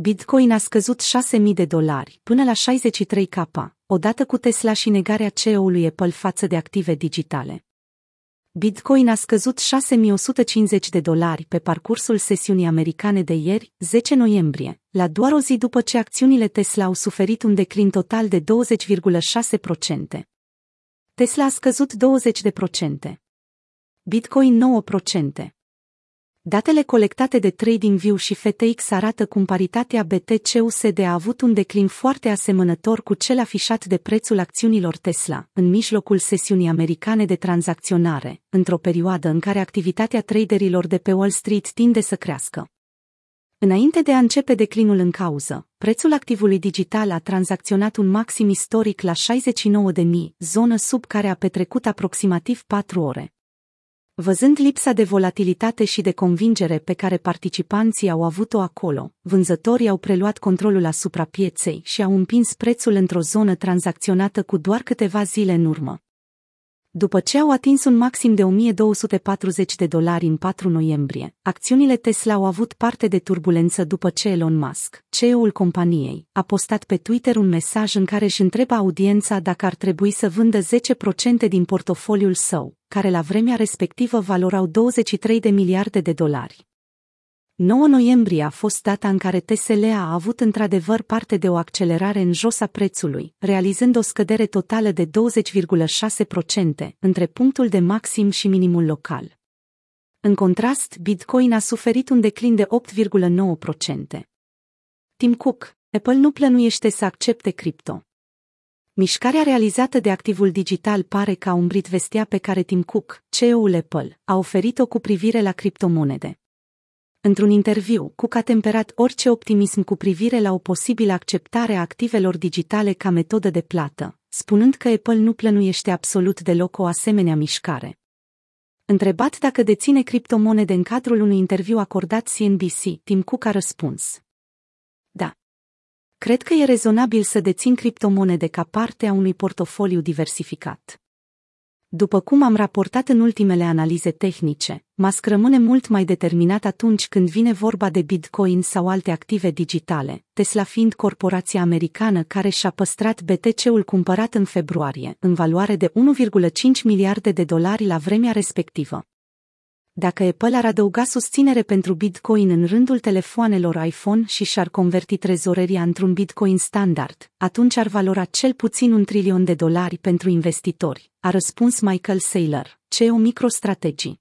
Bitcoin a scăzut 6.000 de dolari până la 63K, odată cu Tesla și negarea CEO-ului Apple față de active digitale. Bitcoin a scăzut 6150 de dolari pe parcursul sesiunii americane de ieri, 10 noiembrie, la doar o zi după ce acțiunile Tesla au suferit un declin total de 20,6%. Tesla a scăzut 20%. Bitcoin 9%. Datele colectate de TradingView și FTX arată cum paritatea BTC-USD a avut un declin foarte asemănător cu cel afișat de prețul acțiunilor Tesla, în mijlocul sesiunii americane de tranzacționare, într-o perioadă în care activitatea traderilor de pe Wall Street tinde să crească. Înainte de a începe declinul în cauză, prețul activului digital a tranzacționat un maxim istoric la 69.000, zonă sub care a petrecut aproximativ 4 ore. Văzând lipsa de volatilitate și de convingere pe care participanții au avut-o acolo, vânzătorii au preluat controlul asupra pieței și au împins prețul într-o zonă tranzacționată cu doar câteva zile în urmă. După ce au atins un maxim de 1240 de dolari în 4 noiembrie, acțiunile Tesla au avut parte de turbulență după ce Elon Musk, CEO-ul companiei, a postat pe Twitter un mesaj în care își întreba audiența dacă ar trebui să vândă 10% din portofoliul său, care la vremea respectivă valorau 23 de miliarde de dolari. 9 noiembrie a fost data în care TSL a avut într-adevăr parte de o accelerare în jos a prețului, realizând o scădere totală de 20,6% între punctul de maxim și minimul local. În contrast, Bitcoin a suferit un declin de 8,9%. Tim Cook, Apple nu plănuiește să accepte cripto. Mișcarea realizată de activul digital pare că a umbrit vestea pe care Tim Cook, CEO-ul Apple, a oferit-o cu privire la criptomonede. Într-un interviu, Cook a temperat orice optimism cu privire la o posibilă acceptare a activelor digitale ca metodă de plată, spunând că Apple nu plănuiește absolut deloc o asemenea mișcare. Întrebat dacă deține criptomonede în cadrul unui interviu acordat CNBC, Tim Cook a răspuns. Da. Cred că e rezonabil să dețin criptomonede ca parte a unui portofoliu diversificat. După cum am raportat în ultimele analize tehnice, Musk rămâne mult mai determinat atunci când vine vorba de Bitcoin sau alte active digitale, Tesla fiind corporația americană care și-a păstrat BTC-ul cumpărat în februarie, în valoare de 1,5 miliarde de dolari la vremea respectivă. Dacă Apple ar adăuga susținere pentru Bitcoin în rândul telefoanelor iPhone și și-ar converti trezoreria într-un Bitcoin standard, atunci ar valora cel puțin un trilion de dolari pentru investitori, a răspuns Michael Saylor, CEO MicroStrategy.